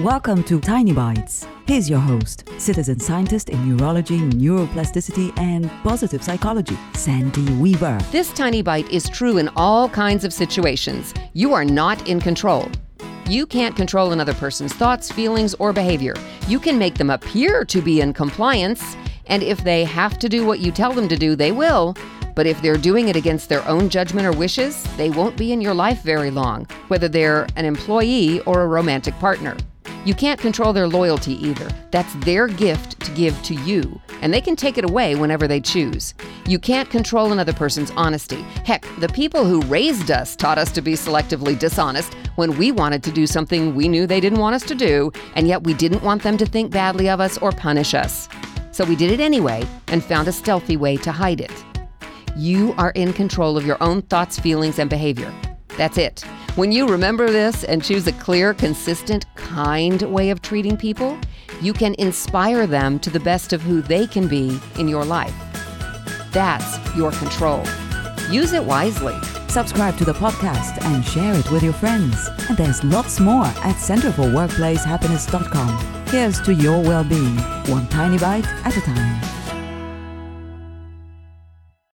Welcome to Tiny Bites. Here's your host, citizen scientist in neurology, neuroplasticity, and positive psychology, Sandy Weaver. This tiny bite is true in all kinds of situations. You are not in control. You can't control another person's thoughts, feelings, or behavior. You can make them appear to be in compliance, and if they have to do what you tell them to do, they will. But if they're doing it against their own judgment or wishes, they won't be in your life very long, whether they're an employee or a romantic partner. You can't control their loyalty either. That's their gift to give to you, and they can take it away whenever they choose. You can't control another person's honesty. Heck, the people who raised us taught us to be selectively dishonest when we wanted to do something we knew they didn't want us to do, and yet we didn't want them to think badly of us or punish us. So we did it anyway and found a stealthy way to hide it. You are in control of your own thoughts, feelings, and behavior. That's it. When you remember this and choose a clear, consistent, kind way of treating people, you can inspire them to the best of who they can be in your life. That's your control. Use it wisely. Subscribe to the podcast and share it with your friends. And there's lots more at centerforworkplacehappiness.com. Here's to your well being, one tiny bite at a time.